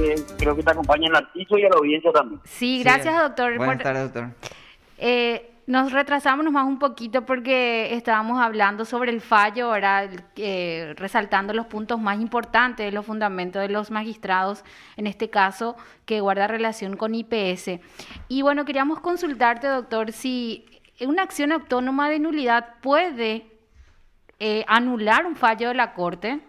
que creo que te acompaña al piso y a la audiencia también. Sí, gracias, doctor. Buenas tardes, doctor. Eh, nos retrasamos nomás un poquito porque estábamos hablando sobre el fallo, ahora eh, resaltando los puntos más importantes de los fundamentos de los magistrados, en este caso, que guarda relación con IPS. Y bueno, queríamos consultarte, doctor, si una acción autónoma de nulidad puede eh, anular un fallo de la Corte.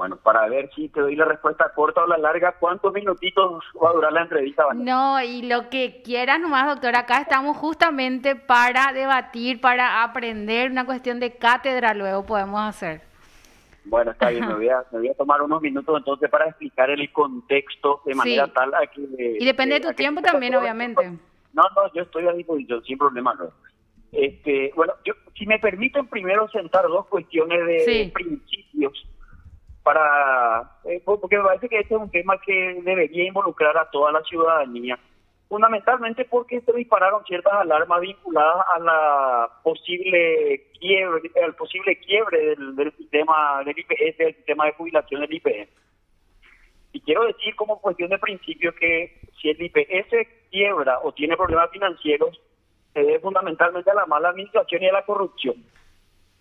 Bueno, para ver si te doy la respuesta corta o la larga, ¿cuántos minutitos va a durar la entrevista? No, y lo que quieras nomás, doctor, acá estamos justamente para debatir, para aprender, una cuestión de cátedra luego podemos hacer. Bueno, está bien, me voy, a, tomar unos minutos entonces para explicar el contexto de manera tal a que... Y depende de tu tiempo también, obviamente. No, no, yo estoy a disposición, sin problema. No. Este, bueno, yo, si me permiten primero sentar dos cuestiones de principios para, eh, porque me parece que este es un tema que debería involucrar a toda la ciudadanía, fundamentalmente porque se dispararon ciertas alarmas vinculadas a la posible quiebre, al posible quiebre del, sistema del IPS, del sistema de jubilación del IPS. Y quiero decir como cuestión de principio que si el IPS quiebra o tiene problemas financieros, se debe fundamentalmente a la mala administración y a la corrupción.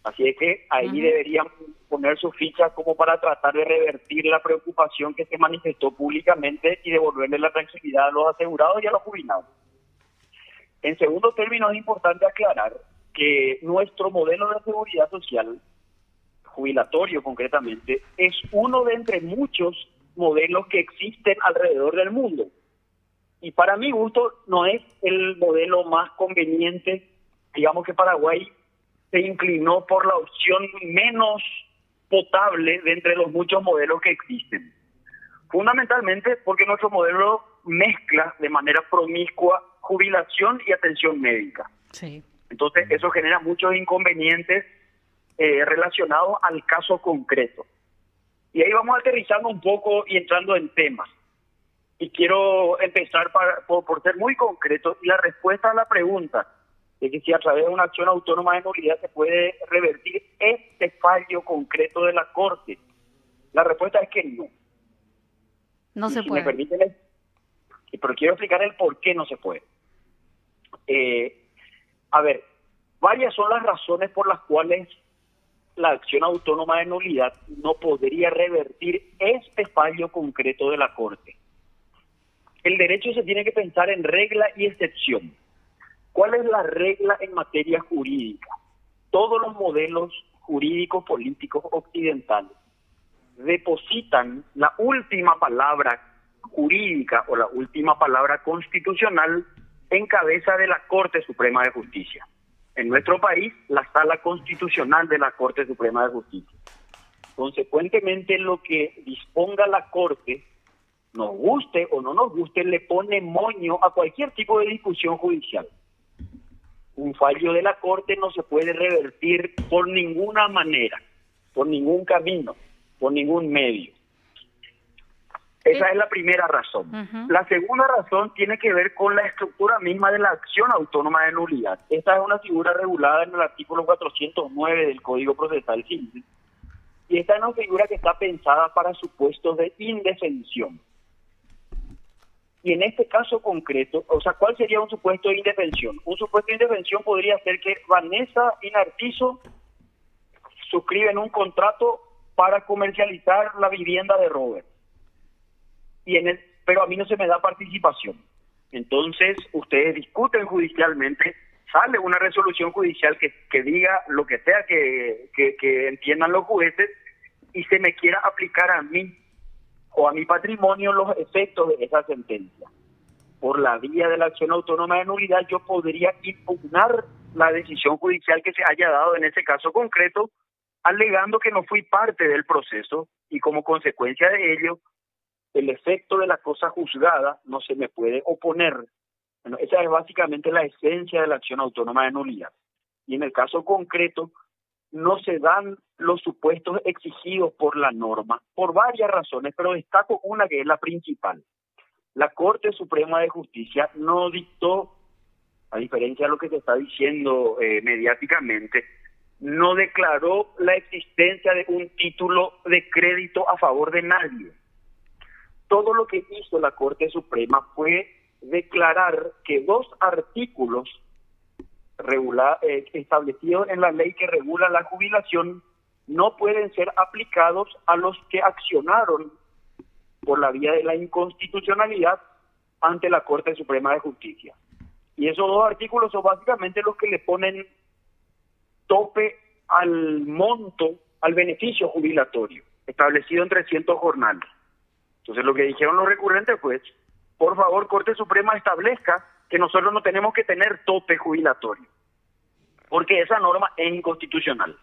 Así es que ahí deberían poner su ficha como para tratar de revertir la preocupación que se manifestó públicamente y devolverle la tranquilidad a los asegurados y a los jubilados. En segundo término, es importante aclarar que nuestro modelo de seguridad social, jubilatorio concretamente, es uno de entre muchos modelos que existen alrededor del mundo. Y para mi gusto no es el modelo más conveniente, digamos que Paraguay se inclinó por la opción menos potable de entre los muchos modelos que existen. Fundamentalmente porque nuestro modelo mezcla de manera promiscua jubilación y atención médica. Sí. Entonces eso genera muchos inconvenientes eh, relacionados al caso concreto. Y ahí vamos aterrizando un poco y entrando en temas. Y quiero empezar por, por ser muy concreto. Y la respuesta a la pregunta, de que si a través de una acción autónoma de nulidad se puede revertir este fallo concreto de la Corte. La respuesta es que no. No se puede. pero quiero explicar el por qué no se puede. Eh, a ver, varias son las razones por las cuales la acción autónoma de nulidad no podría revertir este fallo concreto de la Corte. El derecho se tiene que pensar en regla y excepción. ¿Cuál es la regla en materia jurídica? Todos los modelos jurídicos políticos occidentales depositan la última palabra jurídica o la última palabra constitucional en cabeza de la Corte Suprema de Justicia. En nuestro país, la sala constitucional de la Corte Suprema de Justicia. Consecuentemente, lo que disponga la Corte, nos guste o no nos guste, le pone moño a cualquier tipo de discusión judicial un fallo de la Corte no se puede revertir por ninguna manera, por ningún camino, por ningún medio. Esa es la primera razón. La segunda razón tiene que ver con la estructura misma de la acción autónoma de nulidad. Esta es una figura regulada en el artículo 409 del Código Procesal Civil. Y esta es una figura que está pensada para supuestos de indefensión. Y en este caso concreto, o sea, ¿cuál sería un supuesto de indefensión? Un supuesto de indefensión podría ser que Vanessa y Narciso suscriben un contrato para comercializar la vivienda de Robert. Y en el, pero a mí no se me da participación. Entonces, ustedes discuten judicialmente, sale una resolución judicial que, que diga lo que sea que, que, que entiendan los jueces y se me quiera aplicar a mí o a mi patrimonio los efectos de esa sentencia. Por la vía de la acción autónoma de nulidad yo podría impugnar la decisión judicial que se haya dado en ese caso concreto, alegando que no fui parte del proceso y como consecuencia de ello, el efecto de la cosa juzgada no se me puede oponer. Bueno, esa es básicamente la esencia de la acción autónoma de nulidad. Y en el caso concreto, no se dan los supuestos exigidos por la norma, por varias razones, pero destaco una que es la principal. La Corte Suprema de Justicia no dictó, a diferencia de lo que se está diciendo eh, mediáticamente, no declaró la existencia de un título de crédito a favor de nadie. todo lo que hizo la Corte Suprema fue declarar que dos artículos regula, eh, establecidos en la ley que regula la jubilación no pueden ser aplicados a los que accionaron por la vía de la inconstitucionalidad ante la Corte Suprema de Justicia. Y esos dos artículos son básicamente los que le ponen tope al monto, al beneficio jubilatorio, establecido en 300 jornales. Entonces lo que dijeron los recurrentes fue, por favor, Corte Suprema establezca que nosotros no tenemos que tener tope jubilatorio, porque esa norma es inconstitucional.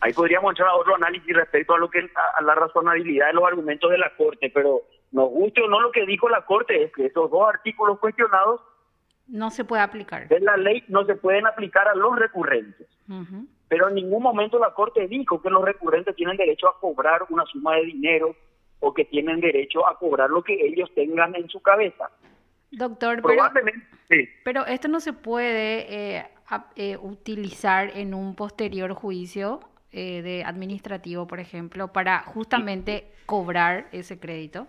Ahí podríamos entrar a otro análisis respecto a lo que a la razonabilidad de los argumentos de la Corte, pero nos guste o no lo que dijo la Corte es que esos dos artículos cuestionados no se puede aplicar. De la ley no se pueden aplicar a los recurrentes. Pero en ningún momento la Corte dijo que los recurrentes tienen derecho a cobrar una suma de dinero o que tienen derecho a cobrar lo que ellos tengan en su cabeza. Doctor, Probablemente, pero, pero esto no se puede eh, eh, utilizar en un posterior juicio eh, de administrativo, por ejemplo, para justamente cobrar ese crédito.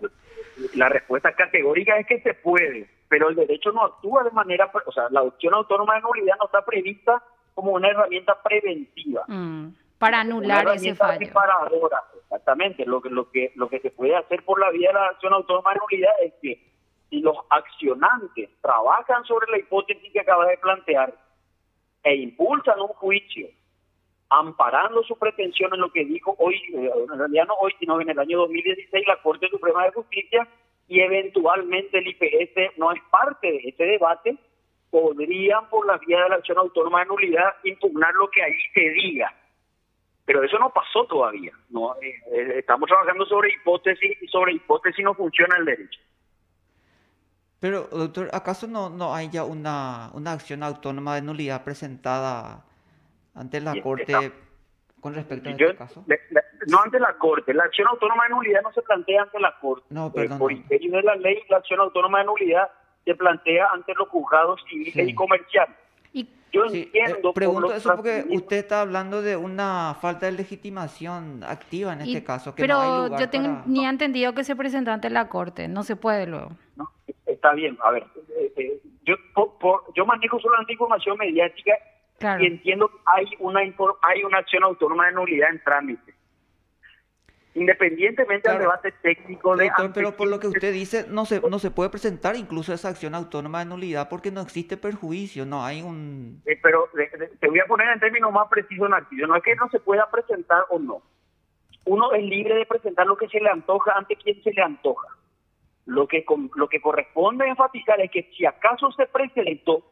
La respuesta categórica es que se puede, pero el derecho no actúa de manera, o sea, la opción autónoma de nulidad no está prevista como una herramienta preventiva. Mm, para anular ese fallo. exactamente. Lo que, lo, que, lo que se puede hacer por la vía de la acción autónoma de nulidad es que si los accionantes trabajan sobre la hipótesis que acaba de plantear e impulsan un juicio amparando su pretensión en lo que dijo hoy, eh, en realidad no hoy, sino en el año 2016 la Corte Suprema de Justicia y eventualmente el IPS no es parte de ese debate, podrían por la vía de la acción autónoma de nulidad impugnar lo que ahí se diga. Pero eso no pasó todavía. No, eh, eh, estamos trabajando sobre hipótesis y sobre hipótesis no funciona el derecho. Pero, doctor, ¿acaso no, no hay ya una, una acción autónoma de nulidad presentada ante la Corte con respecto a este caso? no ante la Corte. La acción autónoma de nulidad no se plantea ante la Corte. No, eh, perdón. por imperio de la ley, la acción autónoma de nulidad se plantea ante los juzgados civiles y comerciales. Yo entiendo. Eh, pregunto eso porque usted está hablando de una falta de legitimación activa en este caso. pero yo tengo, ni he entendido que se presentó ante la Corte. No se puede luego. No, está bien. A ver, eh, yo, yo manejo solamente información mediática y entiendo que hay una, hay una acción autónoma de nulidad en trámite. Independientemente del debate técnico de... pero por lo que usted dice, no se, no se puede presentar incluso esa acción autónoma de nulidad porque no existe perjuicio, no hay un... Eh, pero te voy a poner en términos más precisos, Narciso, no es que no se pueda presentar o no. Uno es libre de presentar lo que se le antoja ante quien se le antoja. Lo que, lo que corresponde enfatizar es que si acaso se presentó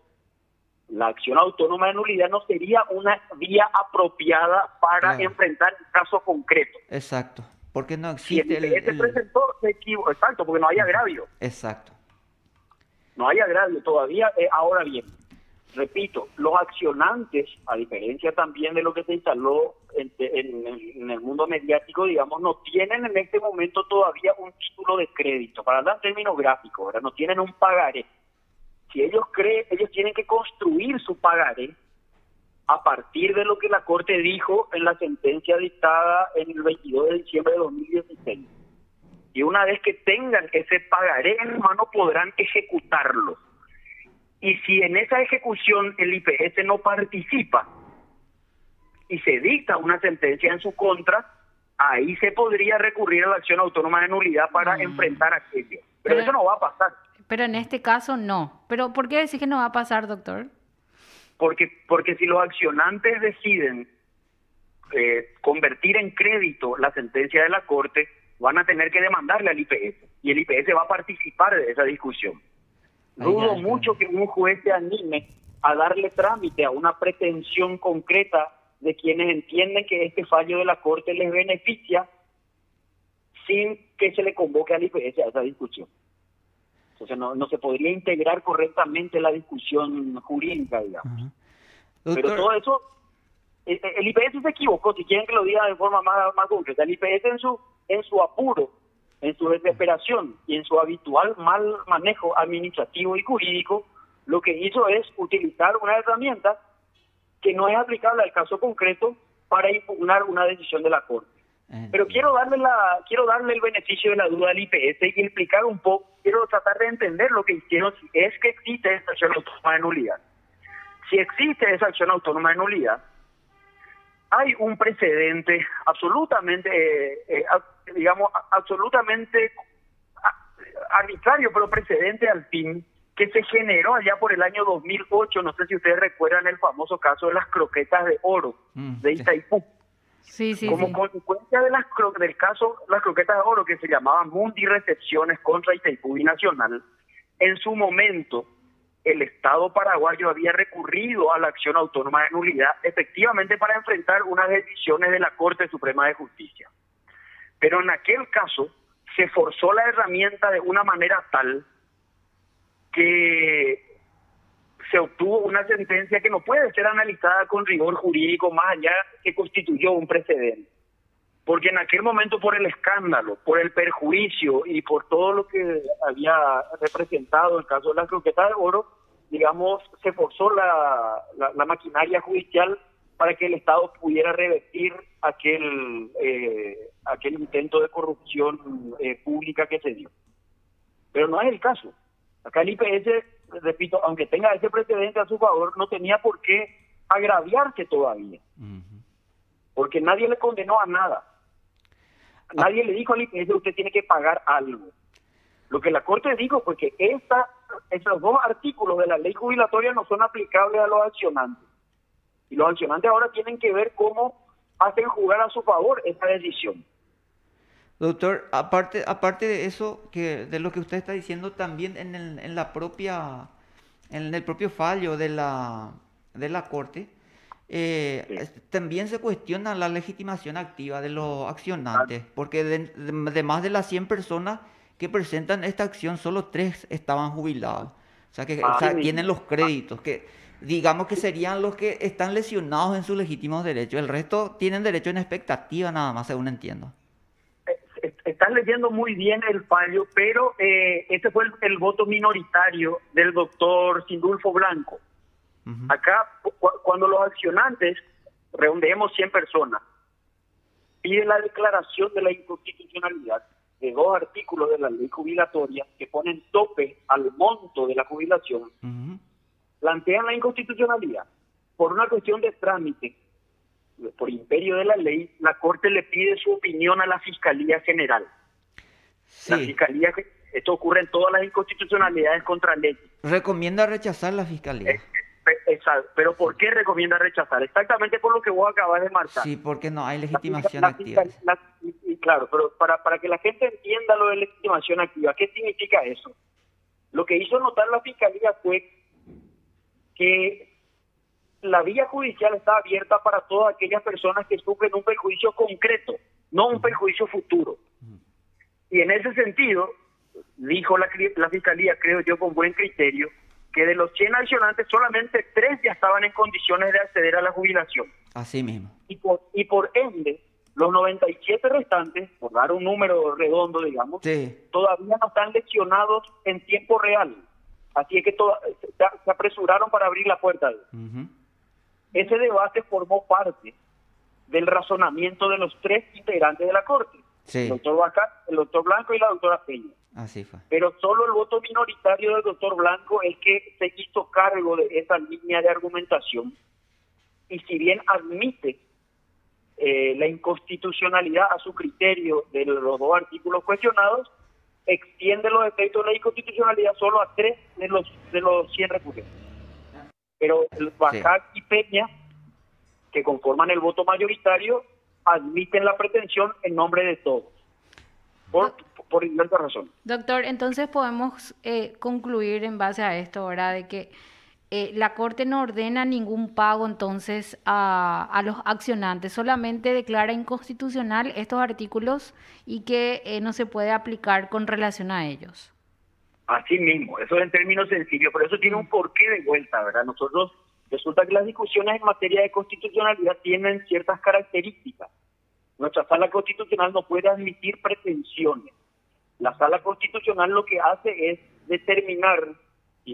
la acción autónoma de nulidad no sería una vía apropiada para enfrentar el caso concreto. Exacto, porque no existe el, el, presentó se equivocó, exacto, porque no hay agravio. Exacto. No hay agravio todavía. Eh, ahora bien, repito, los accionantes, a diferencia también de lo que se instaló en, en, el mundo mediático, digamos, no tienen en este momento todavía un título de crédito, para hablar en términos gráficos, ahora no tienen un pagaré si ellos creen, ellos tienen que construir su pagaré a partir de lo que la Corte dijo en la sentencia dictada en el 22 de diciembre de 2016. Y una vez que tengan ese pagaré en mano podrán ejecutarlo. Y si en esa ejecución el IPS no participa y se dicta una sentencia en su contra, ahí se podría recurrir a la acción autónoma de nulidad para mm. enfrentar aquello. Pero eso no va a pasar. Pero en este caso no. ¿Pero por qué decís que no va a pasar, doctor? Porque, porque si los accionantes deciden eh, convertir en crédito la sentencia de la Corte, van a tener que demandarle al IPS y el IPS va a participar de esa discusión. Dudo mucho que un juez se anime a darle trámite a una pretensión concreta de quienes entienden que este fallo de la Corte les beneficia sin que se le convoque al IPS a esa discusión. Entonces no, no se podría integrar correctamente la discusión jurídica, digamos. Pero todo eso, el, IPS se equivocó, si quieren que lo diga de forma más, más concreta, el IPS en su, en su apuro, en su desesperación y en su habitual mal manejo administrativo y jurídico, lo que hizo es utilizar una herramienta que no es aplicable al caso concreto para impugnar una decisión de la Corte. Pero quiero darle la quiero darle el beneficio de la duda al IPS y explicar un poco, quiero tratar de entender lo que hicieron, si es que existe esa acción autónoma de nulidad. Si existe esa acción autónoma de nulidad, hay un precedente absolutamente, eh, eh, digamos, absolutamente arbitrario, pero precedente al fin, que se generó allá por el año 2008, no sé si ustedes recuerdan el famoso caso de las croquetas de oro mm, de Itaipú. Sí, sí, Como consecuencia de las del caso, las croquetas de oro que se llamaban Recepciones contra Itaipú y Nacional, en su momento el Estado paraguayo había recurrido a la acción autónoma de nulidad efectivamente para enfrentar unas decisiones de la Corte Suprema de Justicia. Pero en aquel caso se forzó la herramienta de una manera tal que se obtuvo una sentencia que no puede ser analizada con rigor jurídico más allá que constituyó un precedente. Porque en aquel momento por el escándalo, por el perjuicio y por todo lo que había representado el caso de la croqueta de oro, digamos, se forzó la, la, maquinaria judicial para que el Estado pudiera revertir aquel, eh, aquel intento de corrupción eh, pública que se dio. Pero no es el caso. Acá el IPS repito, aunque tenga ese precedente a su favor, no tenía por qué agraviarse todavía. Porque nadie le condenó a nada. Nadie le dijo al IPS, usted tiene que pagar algo. Lo que la Corte dijo fue que esta, esos dos artículos de la ley jubilatoria no son aplicables a los accionantes. Y los accionantes ahora tienen que ver cómo hacen jugar a su favor esta decisión. Doctor, aparte, aparte de eso, que de lo que usted está diciendo, también en, el, en la propia, en el propio fallo de la, de la corte, eh, también se cuestiona la legitimación activa de los accionantes, porque de, más de las 100 personas que presentan esta acción, solo tres estaban jubilados. O sea, que tienen los créditos, que digamos que serían los que están lesionados en sus legítimos derechos. El resto tienen derecho en expectativa nada más, según entiendo estás leyendo muy bien el fallo, pero eh, este fue el, voto minoritario del doctor Sindulfo Blanco. Acá, cuando los accionantes, redondeemos 100 personas, piden la declaración de la inconstitucionalidad de dos artículos de la ley jubilatoria que ponen tope al monto de la jubilación, plantean la inconstitucionalidad por una cuestión de trámite por imperio de la ley, la Corte le pide su opinión a la Fiscalía General. La Fiscalía, esto ocurre en todas las inconstitucionalidades contra ley. Recomienda rechazar la Fiscalía. Eh, exacto. Pero ¿por qué recomienda rechazar? Exactamente por lo que vos acabas de marcar. Sí, porque no hay legitimación activa. claro, pero para, para que la gente entienda lo de legitimación activa, ¿qué significa eso? Lo que hizo notar la Fiscalía fue que la vía judicial está abierta para todas aquellas personas que sufren un perjuicio concreto, no un perjuicio futuro. Y en ese sentido, dijo la, Fiscalía, creo yo con buen criterio, que de los 100 accionantes solamente tres ya estaban en condiciones de acceder a la jubilación. Así mismo. Y por, y por ende, los 97 restantes, por dar un número redondo, digamos, todavía no están lesionados en tiempo real. Así es que se, apresuraron para abrir la puerta. Ese debate formó parte del razonamiento de los tres integrantes de la Corte, el, doctor el doctor Blanco y la doctora Peña. Así fue. Pero solo el voto minoritario del doctor Blanco es que se hizo cargo de esa línea de argumentación y si bien admite eh, la inconstitucionalidad a su criterio de los dos artículos cuestionados, extiende los efectos de la inconstitucionalidad solo a tres de los de los 100 recurrentes pero el Bajac y Peña, que conforman el voto mayoritario, admiten la pretensión en nombre de todos. Por, por razón. Doctor, entonces podemos eh, concluir en base a esto, ahora De que eh, la Corte no ordena ningún pago entonces a, a, los accionantes, solamente declara inconstitucional estos artículos y que eh, no se puede aplicar con relación a ellos. Así mismo, eso en términos sencillos, pero eso tiene un porqué de vuelta, ¿verdad? Nosotros, resulta que las discusiones en materia de constitucionalidad tienen ciertas características. Nuestra sala constitucional no puede admitir pretensiones. La sala constitucional lo que hace es determinar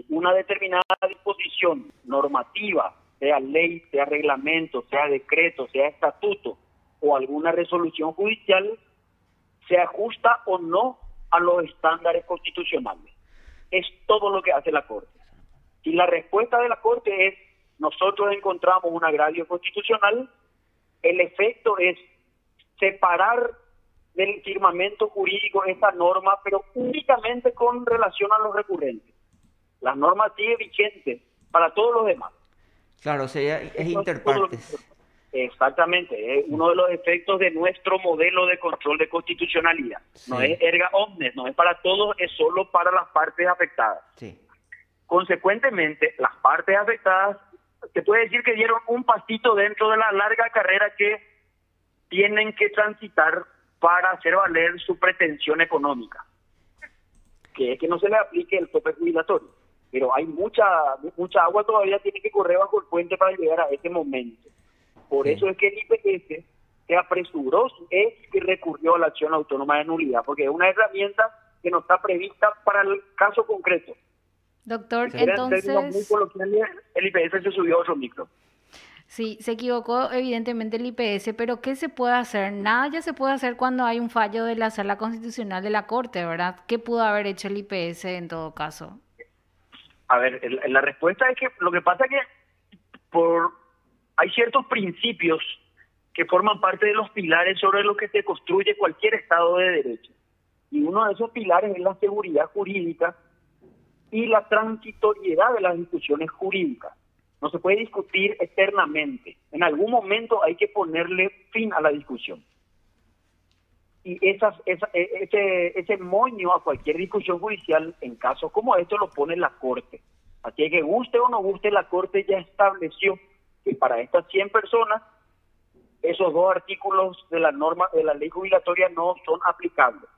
una determinada disposición normativa, sea ley, sea reglamento, sea decreto, sea estatuto, o alguna resolución judicial se ajusta o no a los estándares constitucionales. Es todo lo que hace la Corte. Si la respuesta de la Corte es nosotros encontramos un agravio constitucional, el efecto es separar del firmamento jurídico esta norma, pero únicamente con relación a los recurrentes. La norma sigue vigente para todos los demás. Claro, o sea, es interpartes. Exactamente, es uno de los efectos de nuestro modelo de control de constitucionalidad. No es erga omnes, no es para todos, es solo para las partes afectadas. Sí. Consecuentemente, las partes afectadas, se puede decir que dieron un pasito dentro de la larga carrera que tienen que transitar para hacer valer su pretensión económica, que es que no se le aplique el tope jubilatorio. Pero hay mucha mucha agua todavía tiene que correr bajo el puente para llegar a ese momento. Por eso es que el IPS se apresuró es que recurrió a la acción autónoma de nulidad, porque es una herramienta que no está prevista para el caso concreto. Doctor, entonces... el IPS se subió a otro micro. Sí, se equivocó evidentemente el IPS, pero ¿qué se puede hacer? Nada ya se puede hacer cuando hay un fallo de la sala constitucional de la Corte, ¿verdad? ¿Qué pudo haber hecho el IPS en todo caso? A ver, la respuesta es que lo que pasa es que por hay ciertos principios que forman parte de los pilares sobre los que se construye cualquier Estado de Derecho. Y uno de esos pilares es la seguridad jurídica y la transitoriedad de las discusiones jurídicas no se puede discutir eternamente. En algún momento hay que ponerle fin a la discusión. Y esas, e, ese, ese moño a cualquier discusión judicial, en casos como esto, lo pone la Corte. Así que guste o no guste, la Corte ya estableció que para estas 100 personas, esos dos artículos de la norma de la ley jubilatoria no son aplicables.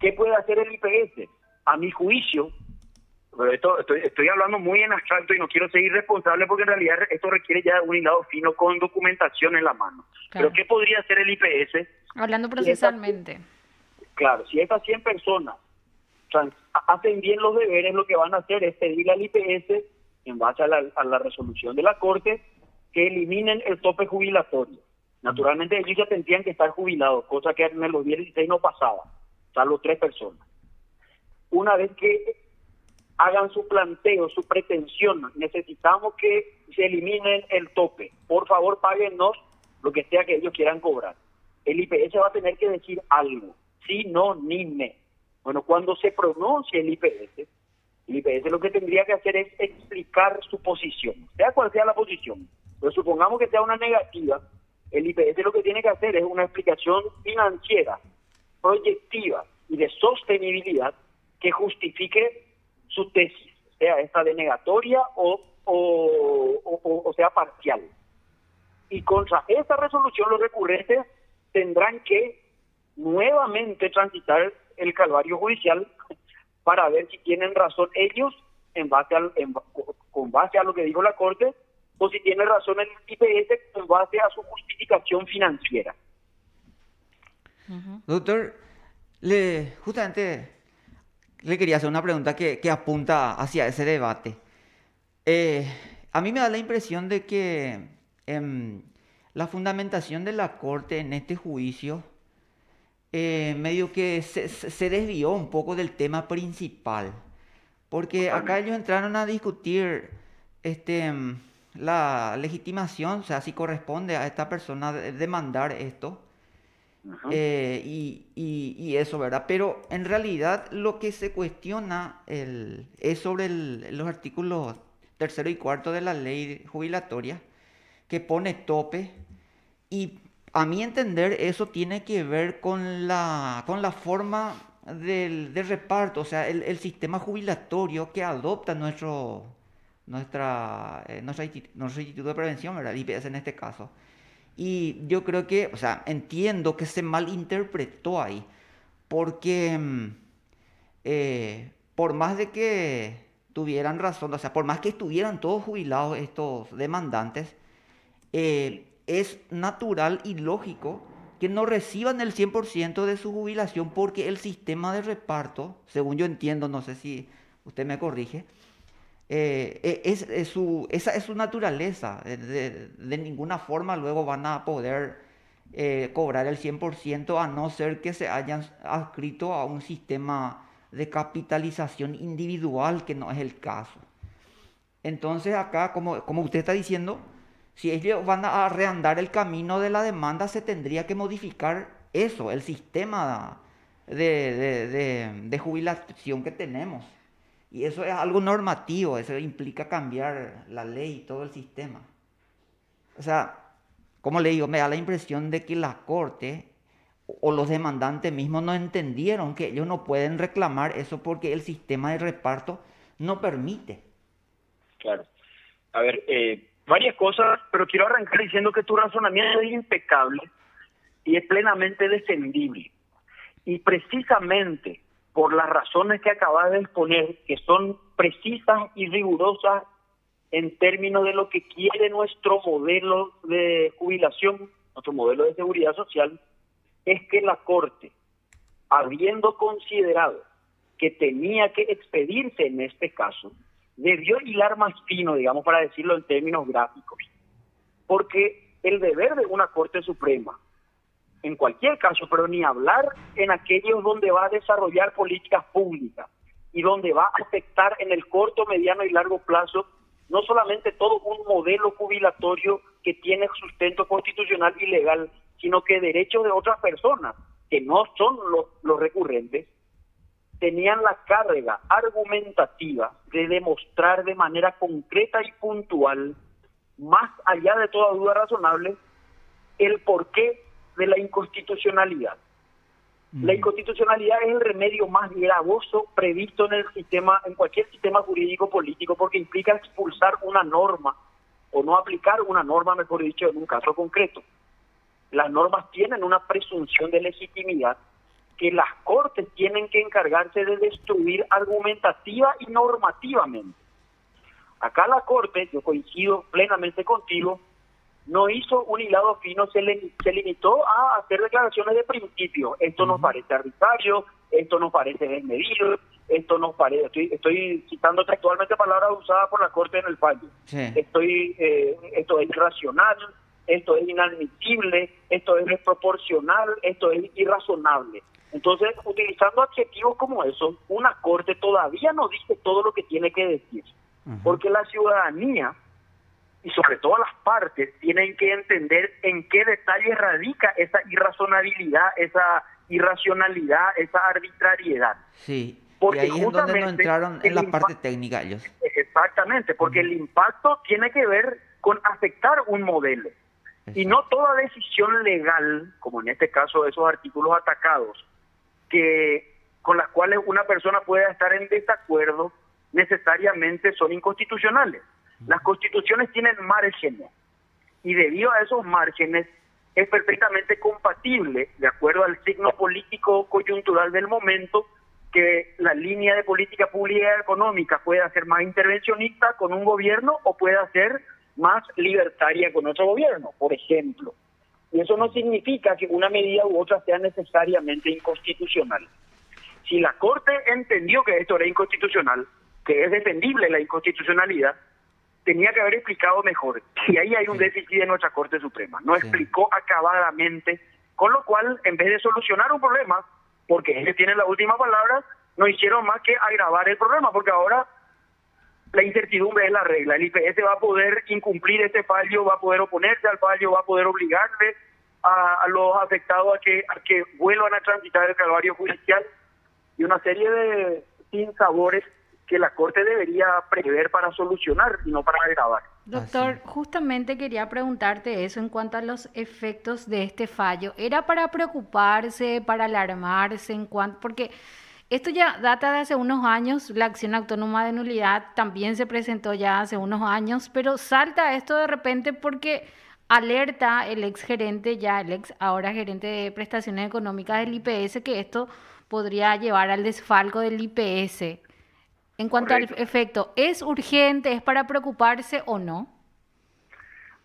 ¿Qué puede hacer el IPS? A mi juicio, pero esto estoy, estoy hablando muy en abstracto y no quiero ser irresponsable porque en realidad esto requiere ya un hilado fino con documentación en la mano. Pero ¿qué podría hacer el IPS? Hablando procesalmente. claro, si estas 100 personas hacen bien los deberes, lo que van a hacer es pedirle al IPS, en base a la, a la resolución de la Corte, que eliminen el tope jubilatorio. Naturalmente ellos ya tendrían que estar jubilados, cosa que en el 2016 no pasaba, salvo tres personas. Una vez que hagan su planteo, su pretensión. Necesitamos que se eliminen el tope. Por favor, páguenos lo que sea que ellos quieran cobrar. El IPS va a tener que decir algo. Sí, no, ni me. Bueno, cuando se pronuncie el IPS, el IPS lo que tendría que hacer es explicar su posición, sea cual sea la posición. Pero supongamos que sea una negativa, el IPS lo que tiene que hacer es una explicación financiera, proyectiva y de sostenibilidad que justifique su tesis, sea esta denegatoria o, o, o, sea parcial. Y contra esa resolución los recurrentes tendrán que nuevamente transitar el calvario judicial para ver si tienen razón ellos en base al, con base a lo que dijo la Corte o si tiene razón el IPS con base a su justificación financiera. Doctor, le, justamente le quería hacer una pregunta que, apunta hacia ese debate. Eh, a mí me da la impresión de que em, la fundamentación de la Corte en este juicio eh, medio que se, desvió un poco del tema principal. Porque acá ellos entraron a discutir este, em, la legitimación, o sea, si corresponde a esta persona demandar esto. Eh, y, eso, ¿verdad? Pero en realidad lo que se cuestiona el, es sobre los artículos tercero y cuarto de la ley jubilatoria, que pone tope, y a mi entender eso tiene que ver con la, con la forma del, reparto, o sea, el, sistema jubilatorio que adopta nuestro, nuestra, eh, nuestro Instituto de Prevención, ¿verdad? IPS en este caso. Y yo creo que, o sea, entiendo que se malinterpretó ahí, porque mm, eh, por más de que tuvieran razón, o sea, por más que estuvieran todos jubilados estos demandantes, eh, es natural y lógico que no reciban el 100% de su jubilación porque el sistema de reparto, según yo entiendo, no sé si usted me corrige, eh, e, es, su, esa es su naturaleza. De, ninguna forma luego van a poder eh, cobrar el 100% a no ser que se hayan adscrito a un sistema de capitalización individual, que no es el caso. Entonces acá, como, como usted está diciendo, si ellos van a reandar el camino de la demanda, se tendría que modificar eso, el sistema de, jubilación que tenemos. Y eso es algo normativo, eso implica cambiar la ley y todo el sistema. O sea, como le digo, me da la impresión de que la Corte o los demandantes mismos no entendieron que ellos no pueden reclamar eso porque el sistema de reparto no permite. Claro. A ver, eh, varias cosas, pero quiero arrancar diciendo que tu razonamiento es impecable y es plenamente defendible. Y precisamente por las razones que acabas de exponer, que son precisas y rigurosas en términos de lo que quiere nuestro modelo de jubilación, nuestro modelo de seguridad social, es que la Corte, habiendo considerado que tenía que expedirse en este caso, debió hilar más fino, digamos, para decirlo en términos gráficos. Porque el deber de una Corte Suprema, en cualquier caso, pero ni hablar en aquellos donde va a desarrollar políticas públicas y donde va a afectar en el corto, mediano y largo plazo no solamente todo un modelo jubilatorio que tiene sustento constitucional y legal, sino que derechos de otras personas, que no son los, recurrentes, tenían la carga argumentativa de demostrar de manera concreta y puntual, más allá de toda duda razonable, el porqué de la inconstitucionalidad. La inconstitucionalidad es el remedio más gravoso previsto en el sistema, en cualquier sistema jurídico político, porque implica expulsar una norma o no aplicar una norma, mejor dicho, en un caso concreto. Las normas tienen una presunción de legitimidad que las cortes tienen que encargarse de destruir argumentativa y normativamente. Acá la corte, yo coincido plenamente contigo, no hizo un hilado fino, se, se limitó a hacer declaraciones de principio. Esto nos parece arbitrario, esto nos parece desmedido, esto nos parece, estoy, estoy citando textualmente palabras usadas por la Corte en el fallo. Estoy, eh, esto es irracional, esto es inadmisible, esto es desproporcional, esto es irrazonable. Entonces, utilizando adjetivos como eso, una corte todavía no dice todo lo que tiene que decir, porque la ciudadanía y sobre todo las partes tienen que entender en qué detalle radica esa irrazonabilidad, esa irracionalidad, esa arbitrariedad. Sí. Porque ahí es donde no entraron en la parte técnica ellos. Exactamente, porque el impacto tiene que ver con afectar un modelo. Y no toda decisión legal, como en este caso esos artículos atacados, que con las cuales una persona pueda estar en desacuerdo necesariamente son inconstitucionales. Las constituciones tienen márgenes y debido a esos márgenes es perfectamente compatible, de acuerdo al signo político coyuntural del momento, que la línea de política pública y económica pueda ser más intervencionista con un gobierno o pueda ser más libertaria con otro gobierno, por ejemplo. Y eso no significa que una medida u otra sea necesariamente inconstitucional. Si la Corte entendió que esto era inconstitucional, que es defendible la inconstitucionalidad, tenía que haber explicado mejor. Y ahí hay un déficit de nuestra Corte Suprema. No explicó acabadamente, con lo cual, en vez de solucionar un problema, porque ellos tienen la última palabra, no hicieron más que agravar el problema, porque ahora la incertidumbre es la regla. El IPS va a poder incumplir este fallo, va a poder oponerse al fallo, va a poder obligarle a, los afectados a que, a que vuelvan a transitar el calvario judicial y una serie de sinsabores que la Corte debería prever para solucionar y no para agravar. Doctor, justamente quería preguntarte eso en cuanto a los efectos de este fallo. ¿Era para preocuparse, para alarmarse en cuanto, porque esto ya data de hace unos años, la acción autónoma de nulidad también se presentó ya hace unos años, pero salta esto de repente porque alerta el ex gerente, ya el ex ahora gerente de prestaciones económicas del IPS, que esto podría llevar al desfalco del IPS. En cuanto al efecto, ¿es urgente, es para preocuparse o no?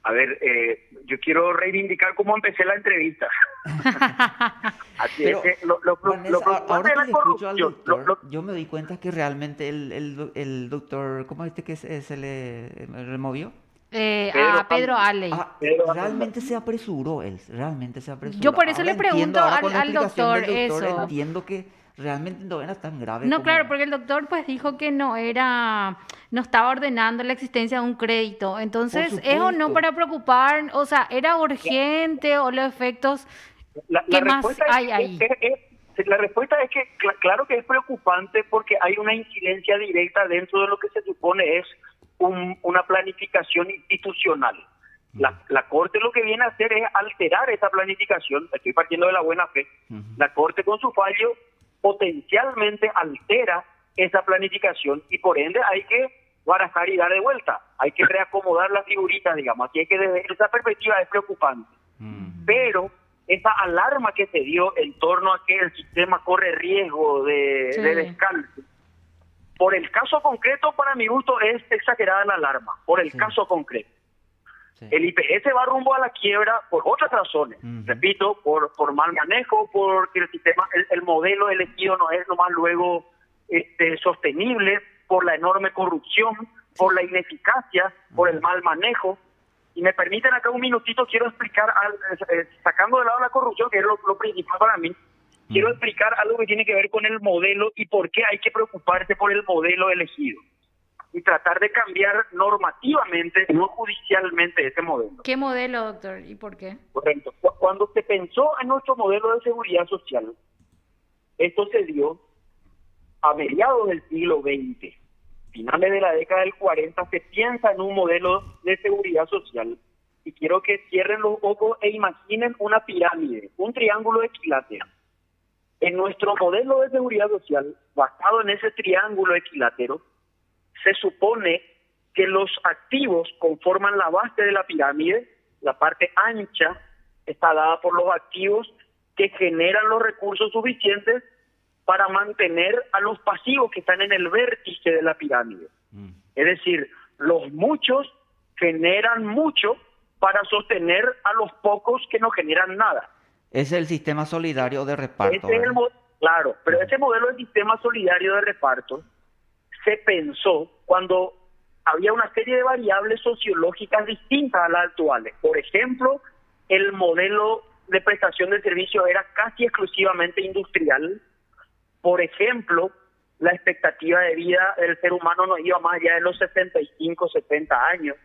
A ver, eh, yo quiero reivindicar cómo empecé la entrevista. Así es que lo, lo, ahora que le escucho al doctor, yo me di cuenta que realmente el, el, el doctor, ¿cómo es este que se, le removió? Eh, a Pedro Ale. Ah, realmente se apresuró él, realmente se apresuró. Yo por eso le pregunto al, doctor, eso. Entiendo que realmente no era tan grave. No, claro, porque el doctor pues dijo que no era, no estaba ordenando la existencia de un crédito. Entonces, ¿es o no para preocupar? O sea, ¿era urgente o los efectos? La, ¿Qué más hay ahí? la respuesta es que claro que es preocupante porque hay una incidencia directa dentro de lo que se supone es una planificación institucional. La, la, Corte lo que viene a hacer es alterar esa planificación, estoy partiendo de la buena fe, la Corte con su fallo potencialmente altera esa planificación y por ende hay que barajar y dar de vuelta, hay que reacomodar la figurita, digamos, así es que desde esa perspectiva es preocupante. Pero esa alarma que se dio en torno a que el sistema corre riesgo de, descalce, por el caso concreto, para mi gusto, es exagerada la alarma, por el caso concreto. El IPS va rumbo a la quiebra por otras razones. Repito, por, por mal manejo, porque el sistema, el, modelo elegido no es nomás luego este, sostenible, por la enorme corrupción, por la ineficacia, por el mal manejo. Y me permiten acá un minutito, quiero explicar, eh, sacando de lado la corrupción, que es lo, principal para mí, quiero explicar algo que tiene que ver con el modelo y por qué hay que preocuparse por el modelo elegido y tratar de cambiar normativamente, no judicialmente, ese modelo. ¿Qué modelo, doctor? ¿Y por qué? Correcto. Cuando se pensó en nuestro modelo de seguridad social, esto se dio a mediados del siglo XX, finales de la década del 40, se piensa en un modelo de seguridad social. Y quiero que cierren los ojos e imaginen una pirámide, un triángulo equilátero. En nuestro modelo de seguridad social, basado en ese triángulo equilátero, se supone que los activos conforman la base de la pirámide, la parte ancha está dada por los activos que generan los recursos suficientes para mantener a los pasivos que están en el vértice de la pirámide. Mm. Es decir, los muchos generan mucho para sostener a los pocos que no generan nada. Es el sistema solidario de reparto. claro, pero ese modelo de sistema solidario de reparto se pensó cuando había una serie de variables sociológicas distintas a las actuales. Por ejemplo, el modelo de prestación de servicio era casi exclusivamente industrial. Por ejemplo, la expectativa de vida del ser humano no iba más allá de los 65, 70 años.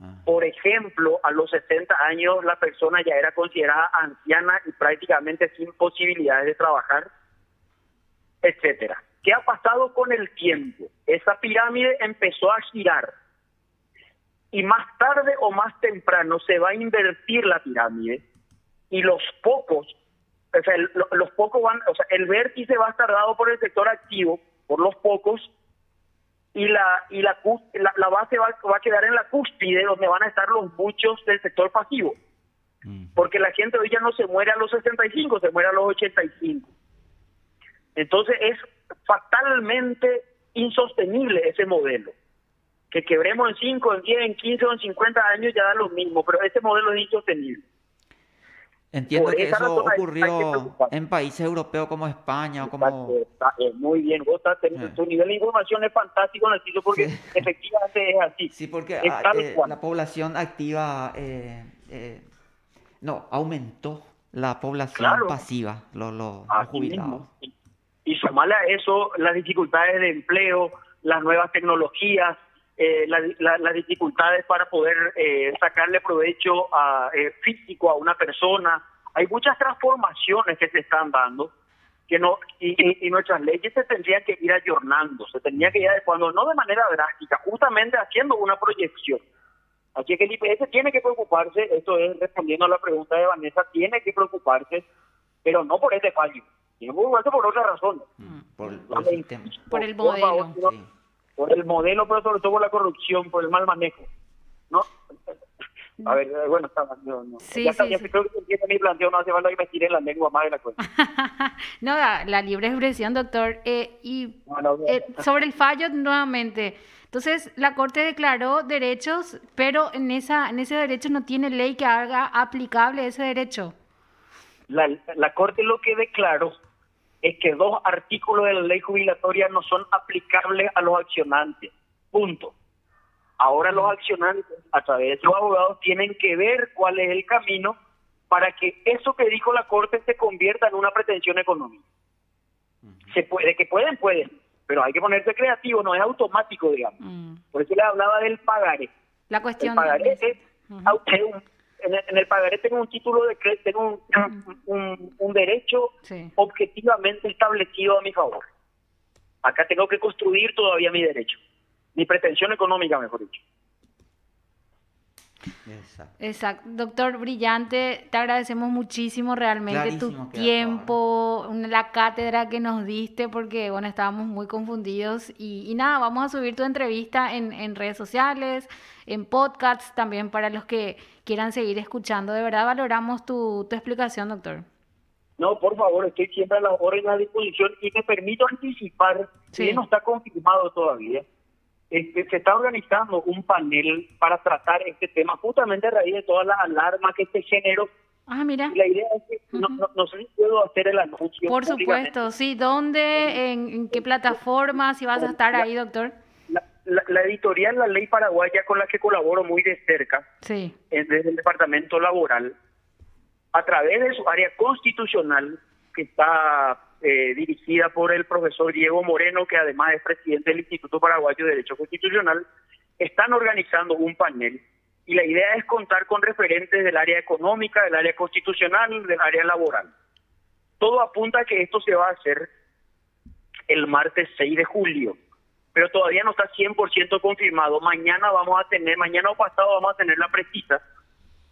Ah. Por ejemplo, a los 60 años la persona ya era considerada anciana y prácticamente sin posibilidades de trabajar, etcétera. ¿Qué ha pasado con el tiempo? Esa pirámide empezó a girar y más tarde o más temprano se va a invertir la pirámide y los pocos, o sea, los pocos van, o sea, el vértice va a estar dado por el sector activo, por los pocos, y la y la, la, base va, va, a quedar en la cúspide donde van a estar los muchos del sector pasivo. Mm. Porque la gente hoy ya no se muere a los 65, se muere a los 85. Entonces es fatalmente insostenible ese modelo. Que quebremos en 5, en 10, en 15 o en 50 años ya da lo mismo, pero ese modelo es insostenible. Entiendo que eso ocurrió en países europeos como España o como... muy bien, vos estás, tu nivel de información es fantástico, Narciso, porque efectivamente es así. Sí, porque ah, eh, la población activa, eh, eh, no, aumentó la población pasiva, los, los jubilados y sumarle a eso las dificultades de empleo, las nuevas tecnologías, eh, las dificultades para poder eh, sacarle provecho a, eh, físico a una persona. Hay muchas transformaciones que se están dando que no y, nuestras leyes se tendrían que ir ayornando, se tendría que ir adecuando, no de manera drástica, justamente haciendo una proyección. Así que el IPS tiene que preocuparse, esto es respondiendo a la pregunta de Vanessa, tiene que preocuparse, pero no por este fallo, y muy bueno por otra razón. Mm, por, el, por, el modelo. Por el modelo, pero sobre todo por la corrupción, por el mal manejo. ¿No? A ver, bueno, está, no, no. Sí, ya, sí, ya sí. creo que mi planteo, no hace falta que me tire la lengua más de la cosa. no, la, libre expresión, doctor. Eh, y eh, sobre el fallo, nuevamente. Entonces, la Corte declaró derechos, pero en, esa, en ese derecho no tiene ley que haga aplicable ese derecho. La, la Corte lo que declaró es que dos artículos de la ley jubilatoria no son aplicables a los accionantes. Punto. Ahora los accionantes, a través de sus abogados, tienen que ver cuál es el camino para que eso que dijo la Corte se convierta en una pretensión económica. Se puede, que pueden, pueden, pero hay que ponerse creativo, no es automático, digamos. Mm. Por eso le hablaba del pagaré. La cuestión el pagaré es, en, el, pagaré tengo un título de tengo un, un, derecho objetivamente establecido a mi favor. Acá tengo que construir todavía mi derecho, mi pretensión económica, mejor dicho. Exacto. Doctor Brillante, te agradecemos muchísimo realmente tu tiempo, la cátedra que nos diste, porque bueno, estábamos muy confundidos. Y, nada, vamos a subir tu entrevista en, en redes sociales, en podcasts también para los que quieran seguir escuchando. De verdad valoramos tu, tu explicación, doctor. No, por favor, estoy siempre a la hora y a la disposición y me permito anticipar, si no está confirmado todavía, este, se está organizando un panel para tratar este tema justamente a raíz de todas las alarmas que se generó. Ah, mira. la idea es que no, no, sé si puedo hacer el anuncio. Por supuesto, sí. ¿Dónde, en, qué plataforma, si vas a estar ahí, doctor? La, editorial La Ley Paraguaya, con la que colaboro muy de cerca, sí. es desde el Departamento Laboral, a través de su área constitucional, que está eh, dirigida por el profesor Diego Moreno, que además es presidente del Instituto Paraguayo de Derecho Constitucional, están organizando un panel y la idea es contar con referentes del área económica, del área constitucional, del área laboral. Todo apunta a que esto se va a hacer el martes 6 de julio, pero todavía no está 100% confirmado. Mañana vamos a tener, mañana o pasado vamos a tener la precisa.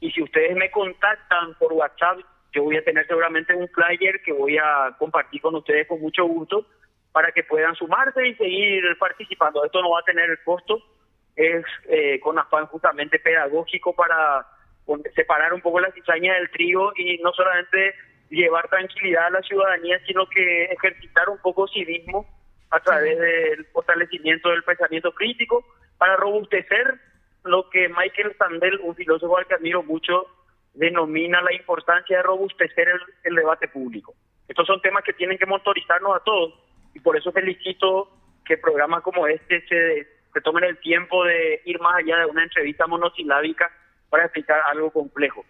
Y si ustedes me contactan por WhatsApp, yo voy a tener seguramente un flyer que voy a compartir con ustedes con mucho gusto para que puedan sumarse y seguir participando. Esto no va a tener el costo, es eh, con afán justamente pedagógico para separar un poco la cizaña del trigo y no solamente llevar tranquilidad a la ciudadanía, sino que ejercitar un poco civismo a través del fortalecimiento del pensamiento crítico para robustecer lo que Michael Sandel, un filósofo al que admiro mucho, denomina la importancia de robustecer el, debate público. Estos son temas que tienen que motorizarnos a todos y por eso felicito que programas como este se, se tomen el tiempo de ir más allá de una entrevista monosilábica para explicar algo complejo.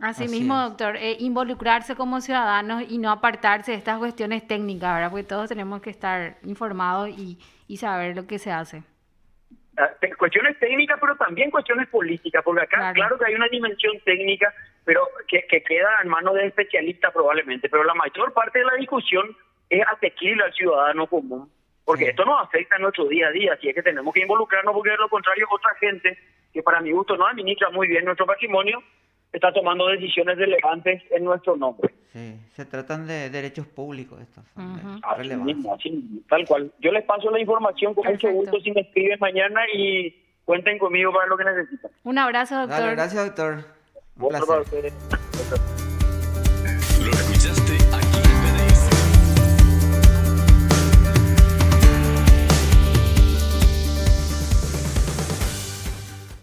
Así, mismo, doctor, eh, involucrarse como ciudadanos y no apartarse de estas cuestiones técnicas, ¿verdad? Porque todos tenemos que estar informados y, y saber lo que se hace. Ah, cuestiones técnicas, pero también cuestiones políticas, porque acá claro, que hay una dimensión técnica, pero que, queda en manos de especialistas probablemente, pero la mayor parte de la discusión es asequible al ciudadano común, porque esto nos afecta en nuestro día a día, así es que tenemos que involucrarnos, porque de lo contrario otra gente que para mi gusto no administra muy bien nuestro patrimonio, está tomando decisiones relevantes en nuestro nombre. Sí, se tratan de derechos públicos estos. así mismo, así, tal cual. Yo les paso la información con mucho gusto si me escriben mañana y cuenten conmigo para lo que necesitan. Un abrazo, doctor. Dale, gracias, doctor. Un placer.